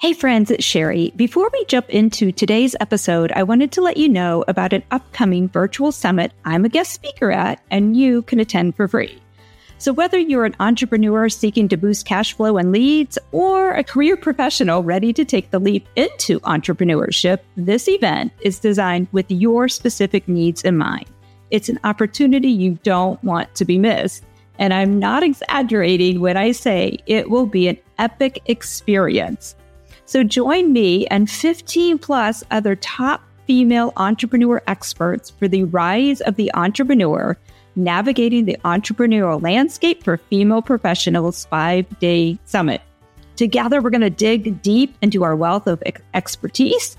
Hey friends, it's Sherry. Before we jump into today's episode, I wanted to let you know about an upcoming virtual summit I'm a guest speaker at and you can attend for free. So whether you're an entrepreneur seeking to boost cash flow and leads or a career professional ready to take the leap into entrepreneurship, this event is designed with your specific needs in mind. It's an opportunity you don't want to be missed. And I'm not exaggerating when I say it will be an epic experience. So join me and 15 plus other top female entrepreneur experts for the Rise of the Entrepreneur Navigating the Entrepreneurial Landscape for Female Professionals five day summit. Together, we're going to dig deep into our wealth of expertise,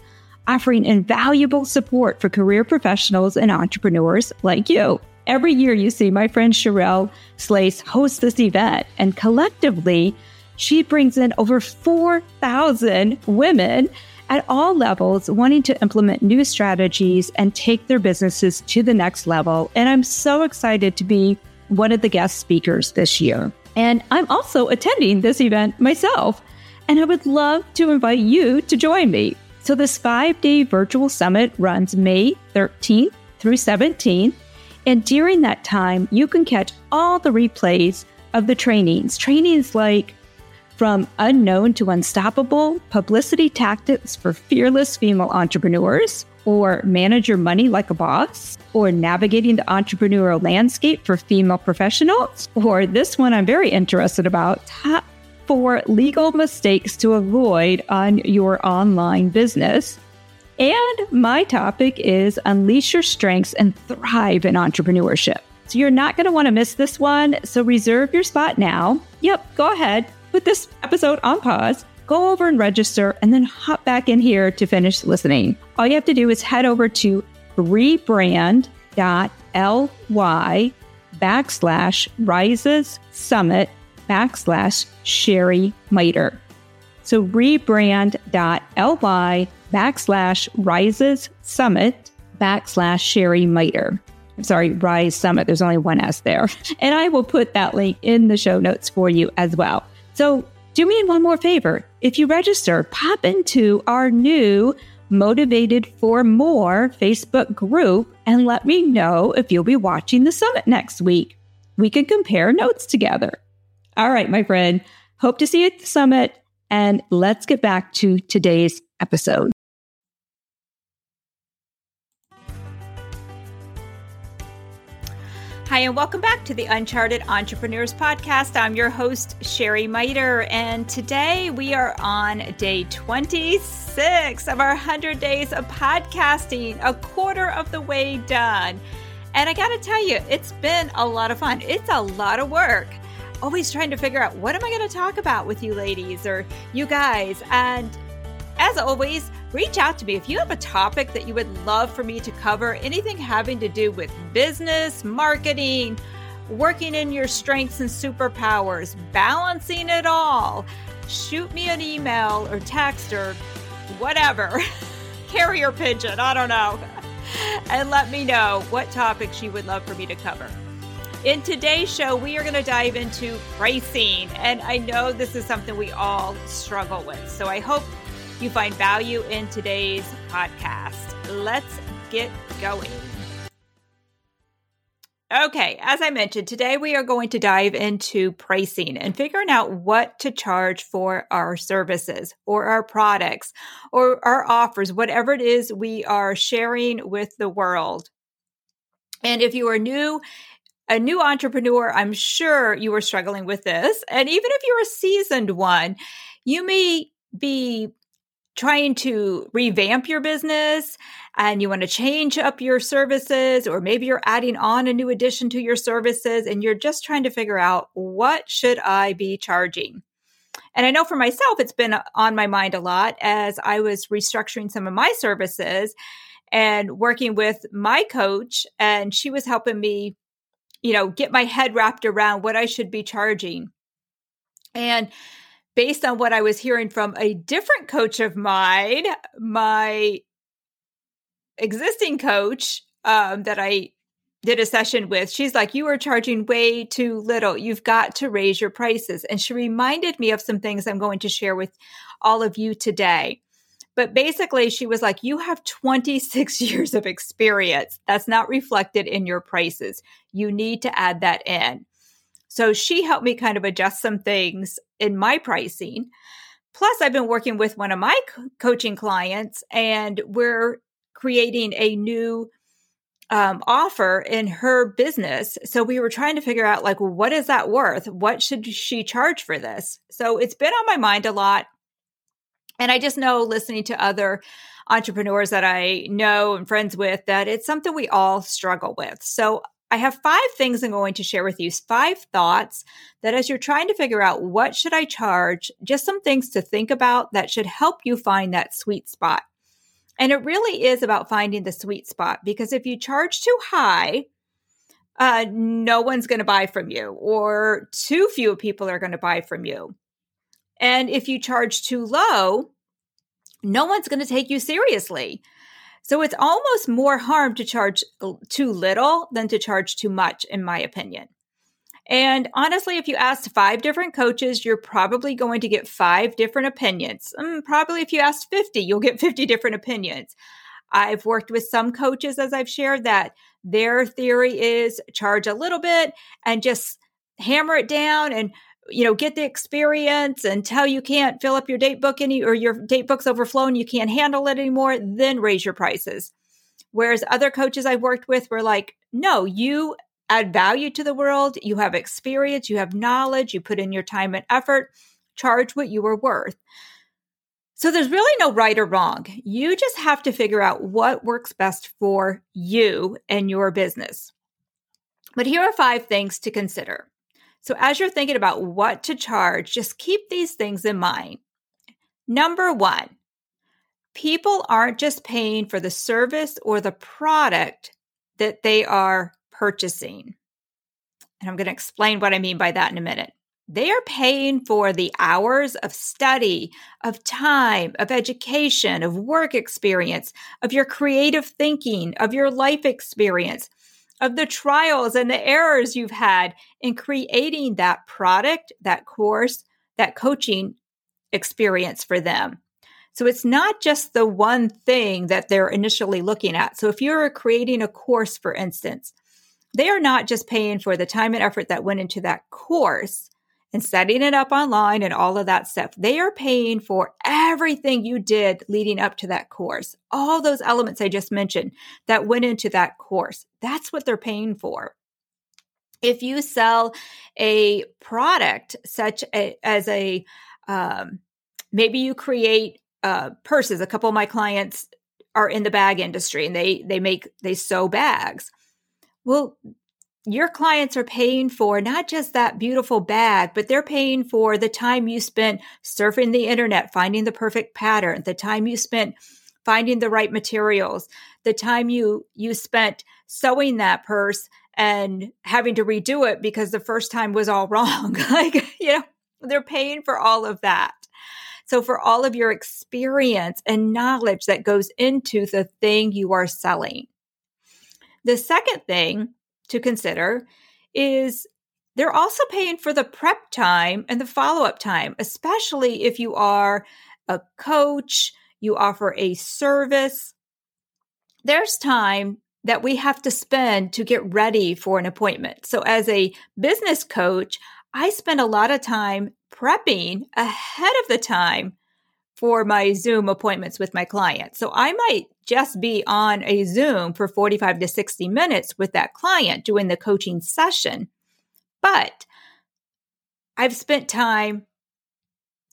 offering invaluable support for career professionals and entrepreneurs like you. Every year, you see my friend Sherelle Slace host this event, and collectively, she brings in over 4,000 women at all levels wanting to implement new strategies and take their businesses to the next level. And I'm so excited to be one of the guest speakers this year. And I'm also attending this event myself. And I would love to invite you to join me. So, this five day virtual summit runs May 13th through 17th. And during that time, you can catch all the replays of the trainings. Trainings like from unknown to unstoppable publicity tactics for fearless female entrepreneurs, or manage your money like a boss, or navigating the entrepreneurial landscape for female professionals, or this one I'm very interested about top four legal mistakes to avoid on your online business. And my topic is unleash your strengths and thrive in entrepreneurship. So you're not going to want to miss this one. So reserve your spot now. Yep, go ahead put this episode on pause, go over and register, and then hop back in here to finish listening. All you have to do is head over to rebrand.ly backslash rises summit backslash Sherry Miter. So rebrand.ly backslash rises summit backslash Sherry Miter. I'm sorry, Rise Summit. There's only one S there. And I will put that link in the show notes for you as well. So do me one more favor. If you register, pop into our new Motivated for More Facebook group and let me know if you'll be watching the summit next week. We can compare notes together. All right, my friend. Hope to see you at the summit. And let's get back to today's episode. Hi, and welcome back to the Uncharted Entrepreneurs Podcast. I'm your host, Sherry Miter, and today we are on day 26 of our 100 days of podcasting, a quarter of the way done. And I got to tell you, it's been a lot of fun. It's a lot of work. Always trying to figure out what am I going to talk about with you ladies or you guys. And as always, reach out to me if you have a topic that you would love for me to cover, anything having to do with business, marketing, working in your strengths and superpowers, balancing it all. Shoot me an email or text or whatever, carrier pigeon, I don't know, and let me know what topics you would love for me to cover. In today's show, we are going to dive into pricing. And I know this is something we all struggle with. So I hope you find value in today's podcast. Let's get going. Okay, as I mentioned, today we are going to dive into pricing and figuring out what to charge for our services or our products or our offers, whatever it is we are sharing with the world. And if you are new, a new entrepreneur, I'm sure you are struggling with this. And even if you're a seasoned one, you may be trying to revamp your business and you want to change up your services, or maybe you're adding on a new addition to your services and you're just trying to figure out what should I be charging? And I know for myself, it's been uh, on my mind a lot as I was restructuring some of my services and working with my coach, and she was helping me, you know, get my head wrapped around what I should be charging. And based on what I was hearing from a different coach of mine, my existing coach um, that I did a session with, she's like, You are charging way too little. You've got to raise your prices. And she reminded me of some things I'm going to share with all of you today. But basically, she was like, You have 26 years of experience. That's not reflected in your prices. You need to add that in. So she helped me kind of adjust some things in my pricing. Plus, I've been working with one of my coaching clients, and we're creating a new um, offer in her business. So we were trying to figure out, like, what is that worth? What should she charge for this? So it's been on my mind a lot. And I just know listening to other entrepreneurs that I know and friends with that it's something we all struggle with. So I have five things I'm going to share with you, five thoughts that as you're trying to figure out what should I charge, just some things to think about that should help you find that sweet spot. And it really is about finding the sweet spot because if you charge too high, uh, no one's going to buy from you, or too few people are going to buy from you. And if you charge too low, no one's going to take you seriously. So it's almost more harm to charge too little than to charge too much, in my opinion. And honestly, if you asked five different coaches, you're probably going to get five different opinions. Um, probably if you asked 50, you'll get 50 different opinions. I've worked with some coaches, as I've shared, that their theory is charge a little bit and just hammer it down and you know get the experience until you can't fill up your date book any or your date book's overflowing you can't handle it anymore then raise your prices whereas other coaches i've worked with were like no you add value to the world. You have experience, you have knowledge, you put in your time and effort, charge what you are worth. So there's really no right or wrong. You just have to figure out what works best for you and your business. But here are five things to consider. So as you're thinking about what to charge, just keep these things in mind. Number one, people aren't just paying for the service or the product that they are purchasing. And I'm going to explain what I mean by that in a minute. They are paying for the hours of study, of time, of education, of work experience, of your creative thinking, of your life experience, of the trials and the errors you've had in creating that product, that course, that coaching experience for them. So it's not just the one thing that they're initially looking at. So if you're creating a course, for instance, they are not just paying for the time and effort that went into that course and setting it up online and all of that stuff. They are paying for everything you did leading up to that course. All those elements I just mentioned that went into that course. That's what they're paying for. If you sell a product such a, as a, um, maybe you create uh, purses. A couple of my clients are in the bag industry and they they make they sew bags well, your clients are paying for not just that beautiful bag, but they're paying for the time you spent surfing the internet, finding the perfect pattern, the time you spent finding the right materials, the time you you spent sewing that purse and having to redo it because the first time was all wrong. like, you know, they're paying for all of that. So for all of your experience and knowledge that goes into the thing you are selling. The second thing to consider is they're also paying for the prep time and the follow up time, especially if you are a coach, you offer a service. There's time that we have to spend to get ready for an appointment. So, as a business coach, I spend a lot of time prepping ahead of the time for my Zoom appointments with my clients. So I might just be on a Zoom for 45 to 60 minutes with that client doing the coaching session. But I've spent time,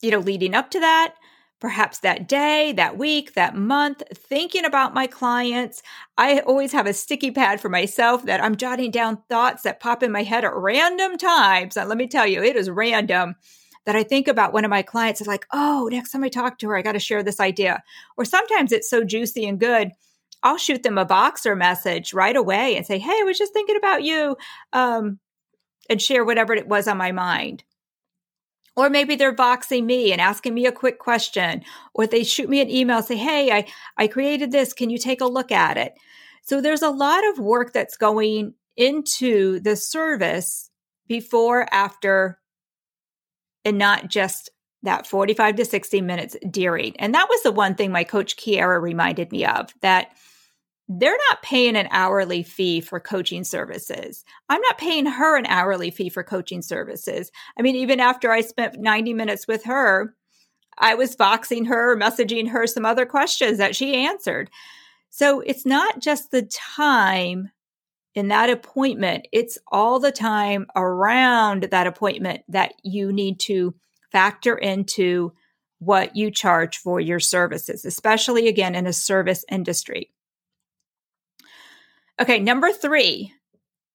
you know, leading up to that, perhaps that day, that week, that month, thinking about my clients. I always have a sticky pad for myself that I'm jotting down thoughts that pop in my head at random times. Let me tell you, it is random that I think about one of my clients is like, oh, next time I talk to her, I got to share this idea. Or sometimes it's so juicy and good. I'll shoot them a Voxer message right away and say, hey, I was just thinking about you, um, and share whatever it was on my mind. Or maybe they're Voxing me and asking me a quick question, or they shoot me an email, say, hey, I, I created this. Can you take a look at it? So there's a lot of work that's going into the service before, after, and not just that 45 to 60 minutes during. And that was the one thing my coach Kiara reminded me of that they're not paying an hourly fee for coaching services. I'm not paying her an hourly fee for coaching services. I mean, even after I spent 90 minutes with her, I was Voxing her, messaging her some other questions that she answered. So it's not just the time in that appointment, it's all the time around that appointment that you need to factor into what you charge for your services, especially again in a service industry. Okay, number three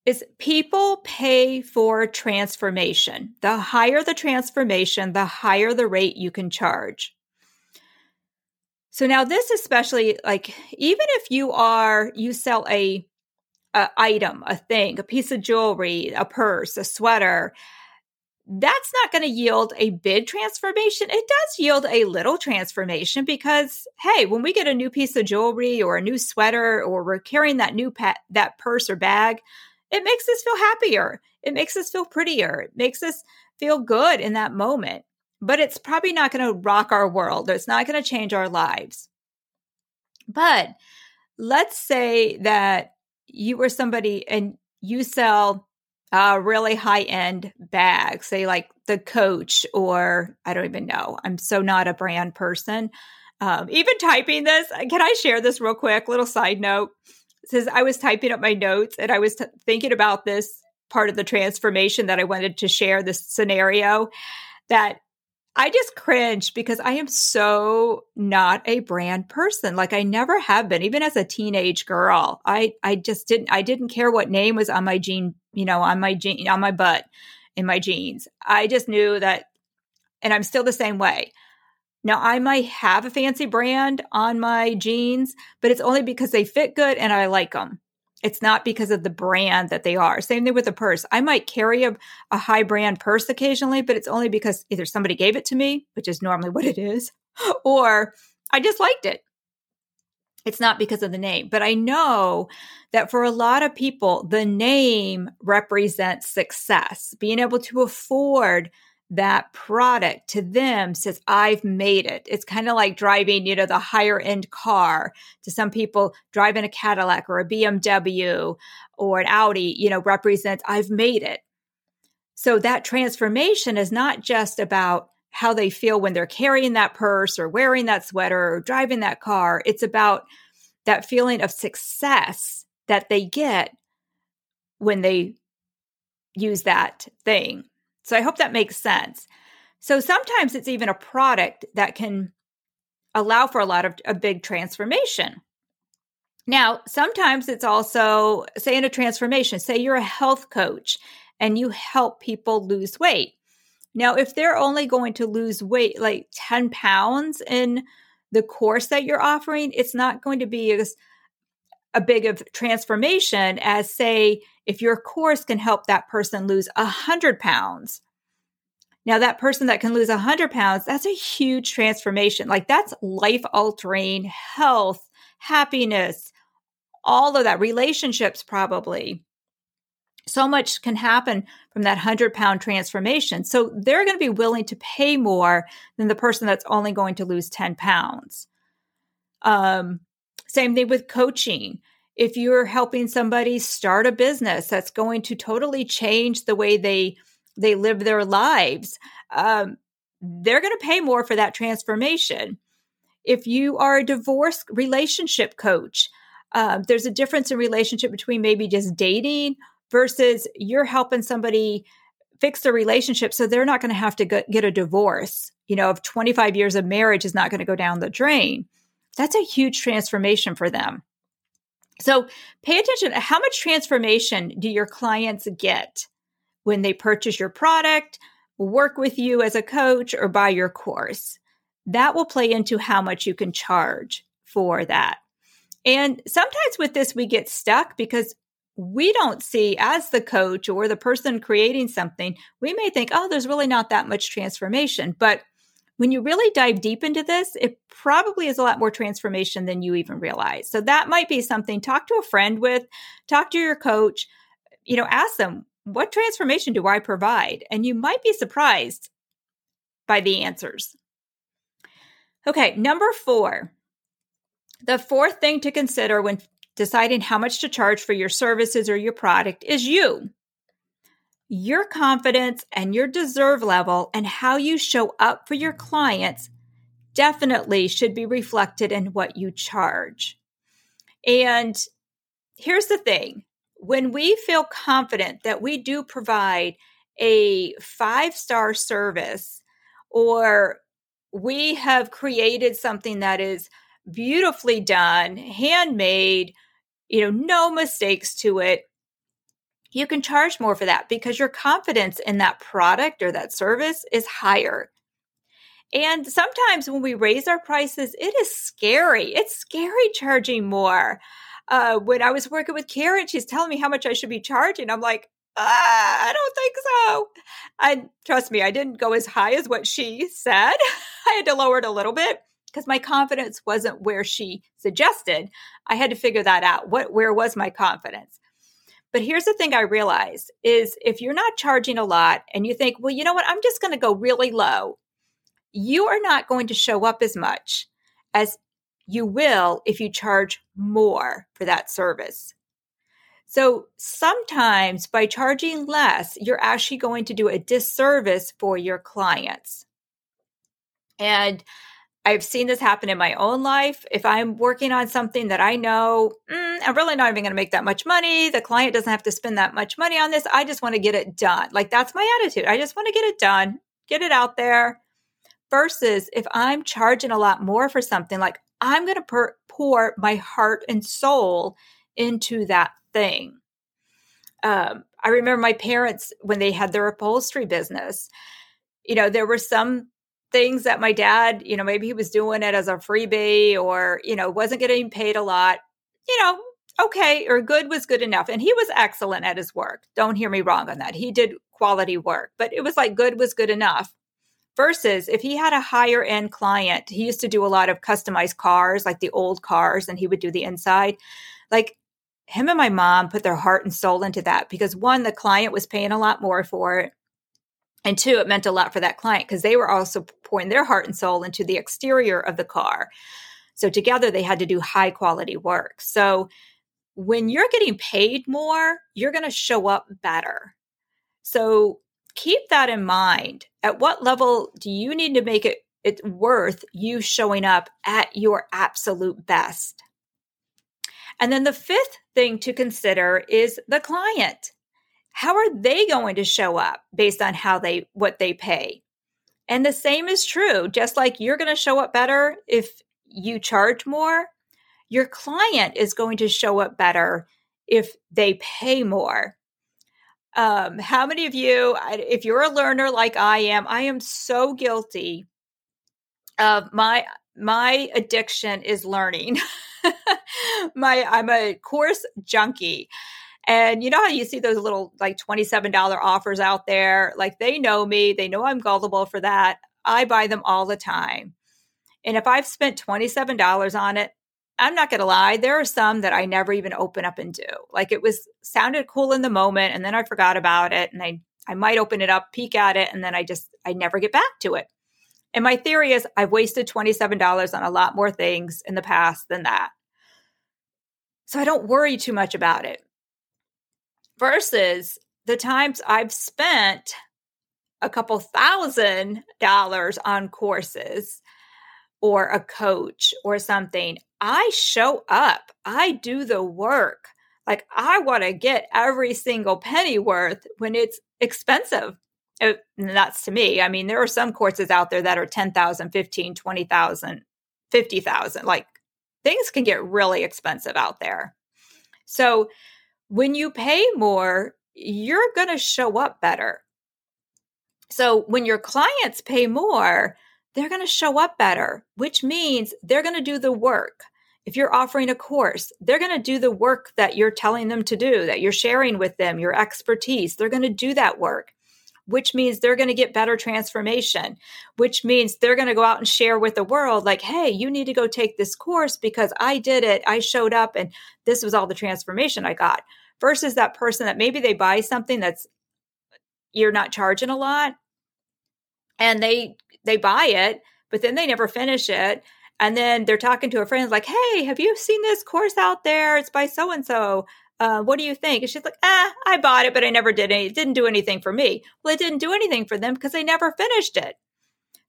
is people pay for transformation. The higher the transformation, the higher the rate you can charge. So now this especially like even if you are you sell a, a item, a thing, a piece of jewelry, a purse, a sweater, that's not going to yield a big transformation. It does yield a little transformation because, hey, when we get a new piece of jewelry or a new sweater or we're carrying that new pet, that purse or bag, it makes us feel happier. It makes us feel prettier. It makes us feel good in that moment. But it's probably not going to rock our world. It's not going to change our lives. But let's say that you were somebody and you sell a really high end bag, say like the Coach, or I don't even know. I'm so not a brand person. Um, even typing this, can I share this real quick? Little side note. It says I was typing up my notes and I was t- thinking about this part of the transformation that I wanted to share this scenario that I just cringed because I am so not a brand person. Like I never have been, even as a teenage girl. I I just didn't I didn't care what name was on my jean, you know, on my jean on my butt in my jeans. I just knew that and I'm still the same way. Now I might have a fancy brand on my jeans, but it's only because they fit good and I like them. It's not because of the brand that they are. Same thing with a purse. I might carry a, a high brand purse occasionally, but it's only because either somebody gave it to me, which is normally what it is, or I just liked it. It's not because of the name, but I know that for a lot of people, the name represents success, being able to afford that product to them says, I've made it. It's kind of like driving, you know, the higher end car to some people driving a Cadillac or a BMW or an Audi, you know, represents, I've made it. So that transformation is not just about how they feel when they're carrying that purse or wearing that sweater or driving that car. It's about that feeling of success that they get when they use that thing. So I hope that makes sense. So sometimes it's even a product that can allow for a lot of a big transformation. Now, sometimes it's also, say, in a transformation, say you're a health coach and you help people lose weight. Now, if they're only going to lose weight like 10 pounds in the course that you're offering, it's not going to be as a big of transformation as say if your course can help that person lose a hundred pounds. Now that person that can lose a hundred pounds that's a huge transformation. Like that's life altering health happiness all of that relationships probably. So much can happen from that 100 pound transformation. So they're going to be willing to pay more than the person that's only going to lose 10 pounds. Um, same thing with coaching. If you're helping somebody start a business that's going to totally change the way they they live their lives, um, they're going to pay more for that transformation. If you are a divorce relationship coach, uh, there's a difference in relationship between maybe just dating versus you're helping somebody fix their relationship so they're not going to have to get a divorce. You know, if 25 years of marriage is not going to go down the drain that's a huge transformation for them. So pay attention. How much transformation do your clients get when they purchase your product, work with you as a coach, or buy your course? That will play into how much you can charge for that. And sometimes with this, we get stuck because we don't see as the coach or the person creating something, we may think, oh, there's really not that much transformation. But when you really dive deep into this, it probably is a lot more transformation than you even realize. So that might be something talk to a friend with, talk to your coach, you know, ask them, what transformation do I provide? And you might be surprised by the answers. Okay, number four. The fourth thing to consider when deciding how much to charge for your services or your product is you your confidence and your deserve level and how you show up for your clients definitely should be reflected in what you charge. And here's the thing when we feel confident that we do provide a five star service or we have created something that is beautifully done, handmade, you know, no mistakes to it, you can charge more for that because your confidence in that product or that service is higher. And sometimes when we raise our prices, it is scary. It's scary charging more. Uh, when I was working with Karen, she's telling me how much I should be charging. I'm like, ah, I don't think so. And trust me, I didn't go as high as what she said. I had to lower it a little bit because my confidence wasn't where she suggested. I had to figure that out. What where was my confidence? But here's the thing I realized is if you're not charging a lot and you think, well, you know what, I'm just going to go really low, you are not going to show up as much as you will if you charge more for that service. So sometimes by charging less, you're actually going to do a disservice for your clients. And I've seen this happen in my own life. If I'm working on something that I know, mm, I'm really not even going to make that much money, the client doesn't have to spend that much money on this. I just want to get it done. Like that's my attitude. I just want to get it done, get it out there. Versus if I'm charging a lot more for something, like I'm going to pour my heart and soul into that thing. Um, I remember my parents when they had their upholstery business. You know, there were some things that my dad, you know, maybe he was doing it as a freebie or, you know, wasn't getting paid a lot, you know, okay, or good was good enough. And he was excellent at his work. Don't hear me wrong on that. He did quality work, but it was like good was good enough. Versus if he had a higher end client, he used to do a lot of customized cars, like the old cars, and he would do the inside. Like him and my mom put their heart and soul into that because one, the client was paying a lot more for it. And two, it meant a lot for that client because they were also pouring their heart and soul into the exterior of the car. So together they had to do high quality work. So when you're getting paid more, you're going to show up better. So keep that in mind. At what level do you need to make it it's worth you showing up at your absolute best? And then the fifth thing to consider is the client how are they going to show up based on how they what they pay? And the same is true. Just like you're going to show up better if you charge more your client is going to show up better if they pay more. Um, how many of you if you're a learner like i am i am so guilty of my my addiction is learning. My i'm a course junkie and you know how you see those little like $27 offers out there? Like they know me, they know I'm gullible for that. I buy them all the time. And if I've spent $27 on it, I'm not going to lie, there are some that I never even open up and do. Like it was sounded cool in the moment and then I forgot about it and I I might open it up, peek at it and then I just I never get back to it. And my theory is I've wasted $27 on a lot more things in the past than that. So I don't worry too much about it versus the times I've spent a couple thousand dollars on courses or a coach or something. I show up, I do the work. Like I want to get every single penny worth when it's expensive. It, uh, that's to me. I mean, there are some courses out there that are 10,000, 15, 20,000, 50,000. Like things can get really expensive out there. So when you pay more, you're going to show up better. So when your clients pay more, they're going to show up better, which means they're going to do the work. If you're offering a course, they're going to do the work that you're telling them to do, that you're sharing with them, your expertise. They're going to do that work. which means they're going to get better transformation, which means they're going to go out and share with the world, like, hey, you need to go take this course because I did it. I showed up and this was all the transformation I got. Versus that person that maybe they buy something that's you're not charging a lot and they they buy it, but then they never finish it. And then they're talking to a friend like, hey, have you seen this course out there? It's by so and so what do you think? And she's like, ah, I bought it, but I never did any. It didn't do anything for me. Well, it didn't do anything for them because they never finished it.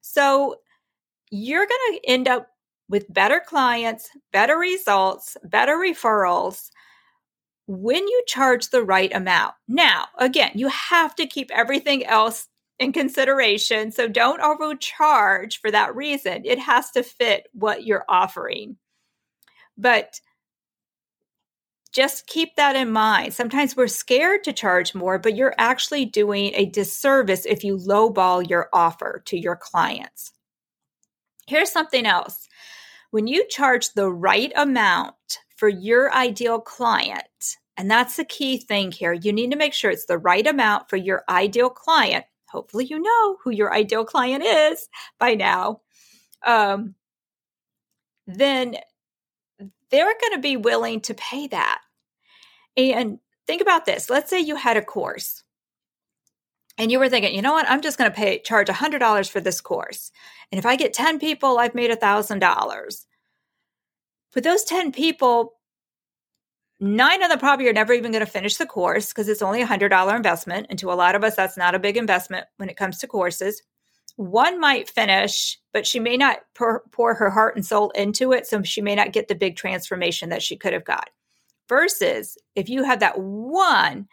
So you're going to end up with better clients, better results, better referrals when you charge the right amount. Now, again, you have to keep everything else in consideration. So don't overcharge for that reason. It has to fit what you're offering. But just keep that in mind. Sometimes we're scared to charge more, but you're actually doing a disservice if you lowball your offer to your clients. Here's something else. When you charge the right amount for your ideal client, and that's the key thing here, you need to make sure it's the right amount for your ideal client. Hopefully, you know who your ideal client is by now. Um, then they're going to be willing to pay that. And think about this. Let's say you had a course and you were thinking, you know what? I'm just going to pay charge $100 for this course. And if I get 10 people, I've made $1,000. But those 10 people, nine of them probably are never even going to finish the course because it's only a $100 investment. And to a lot of us, that's not a big investment when it comes to courses. One might finish, but she may not pour, pour her heart and soul into it. So she may not get the big transformation that she could have got. Versus if you have that one,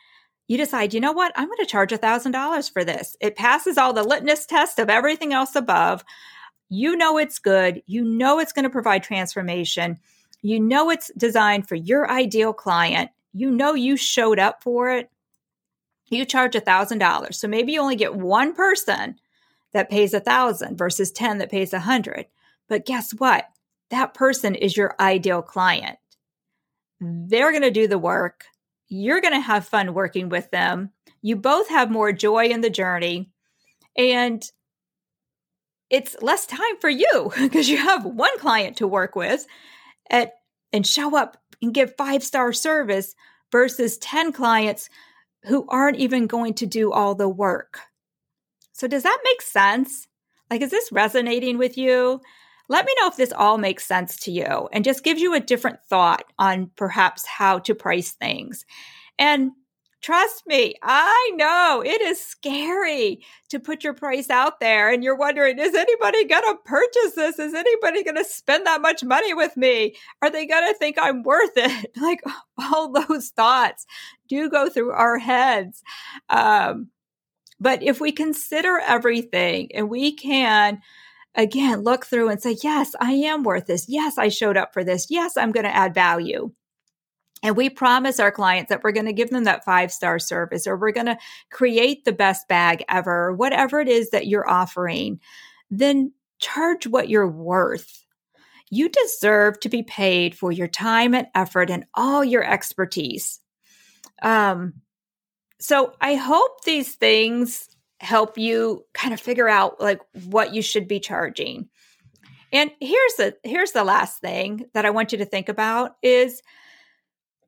you decide, you know what, I'm going to charge a $1,000 for this. It passes all the litmus test of everything else above. You know it's good. You know it's going to provide transformation. You know it's designed for your ideal client. You know you showed up for it. You charge a $1,000. So maybe you only get one person that pays a thousand versus 10 that pays a hundred. But guess what? That person is your ideal client. They're going to do the work. You're going to have fun working with them. You both have more joy in the journey. And it's less time for you because you have one client to work with at, and show up and give five star service versus 10 clients who aren't even going to do all the work. So, does that make sense? Like, is this resonating with you? Let me know if this all makes sense to you and just gives you a different thought on perhaps how to price things. And trust me, I know it is scary to put your price out there and you're wondering, is anybody going to purchase this? Is anybody going to spend that much money with me? Are they going to think I'm worth it? Like all those thoughts do go through our heads. Um, but if we consider everything and we can again, look through and say, yes, I am worth this. Yes, I showed up for this. Yes, I'm going to add value. And we promise our clients that we're going to give them that five star service or we're going to create the best bag ever, whatever it is that you're offering, then charge what you're worth. You deserve to be paid for your time and effort and all your expertise. Um, so I hope these things help you kind of figure out like what you should be charging. And here's the here's the last thing that I want you to think about is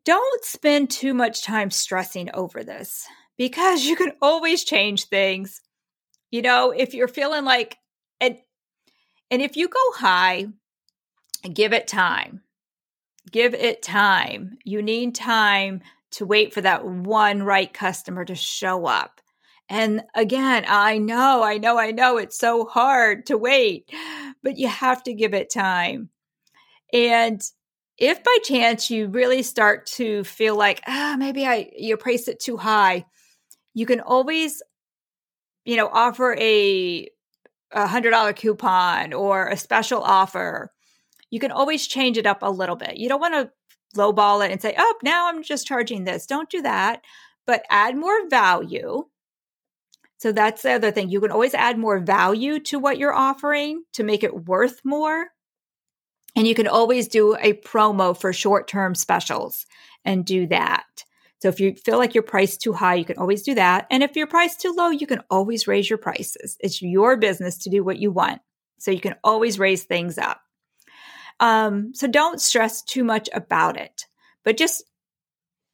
don't spend too much time stressing over this because you can always change things. You know, if you're feeling like and and if you go high, give it time. Give it time. You need time to wait for that one right customer to show up. And again, I know, I know, I know it's so hard to wait, but you have to give it time. And if by chance you really start to feel like, ah, maybe I you priced it too high, you can always, you know, offer a a hundred dollar coupon or a special offer. You can always change it up a little bit. You don't want to lowball it and say, oh, now I'm just charging this. Don't do that, but add more value so that's the other thing. You can always add more value to what you're offering to make it worth more. And you can always do a promo for short term specials and do that. So if you feel like your price is too high, you can always do that. And if your price is too low, you can always raise your prices. It's your business to do what you want. So you can always raise things up. Um, so don't stress too much about it, but just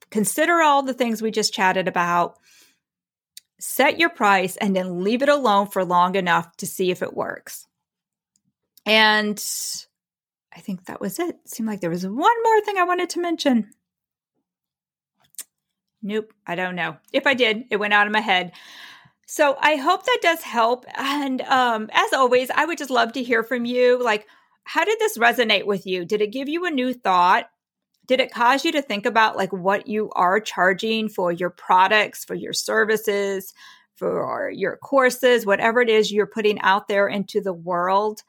consider all the things we just chatted about. Set your price and then leave it alone for long enough to see if it works. And I think that was it. seemed like there was one more thing I wanted to mention. Nope, I don't know. If I did, it went out of my head. So I hope that does help. And um, as always, I would just love to hear from you. Like, how did this resonate with you? Did it give you a new thought? Did it cause you to think about like what you are charging for your products, for your services, for your courses, whatever it is you're putting out there into the world?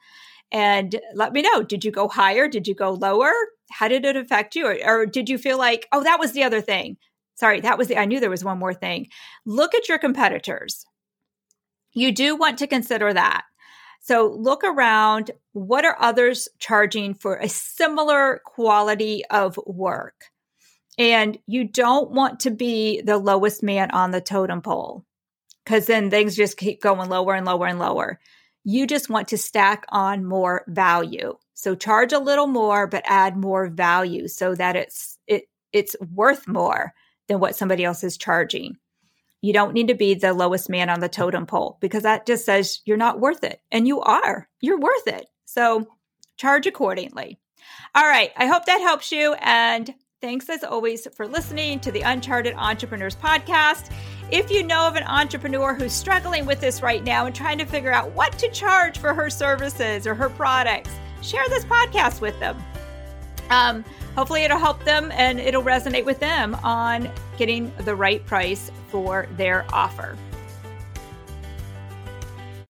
And let me know. Did you go higher? Did you go lower? How did it affect you? Or, or did you feel like, oh, that was the other thing? Sorry, that was the, I knew there was one more thing. Look at your competitors. You do want to consider that. So look around. What are others charging for a similar quality of work? And you don't want to be the lowest man on the totem pole because then things just keep going lower and lower and lower. You just want to stack on more value. So charge a little more, but add more value so that it's it it's worth more than what somebody else is charging. You don't need to be the lowest man on the totem pole because that just says you're not worth it. And you are. You're worth it. So charge accordingly. All right. I hope that helps you. And thanks as always for listening to the Uncharted Entrepreneurs podcast. If you know of an entrepreneur who's struggling with this right now and trying to figure out what to charge for her services or her products, share this podcast with them. Um, hopefully, it'll help them and it'll resonate with them on getting the right price for their offer.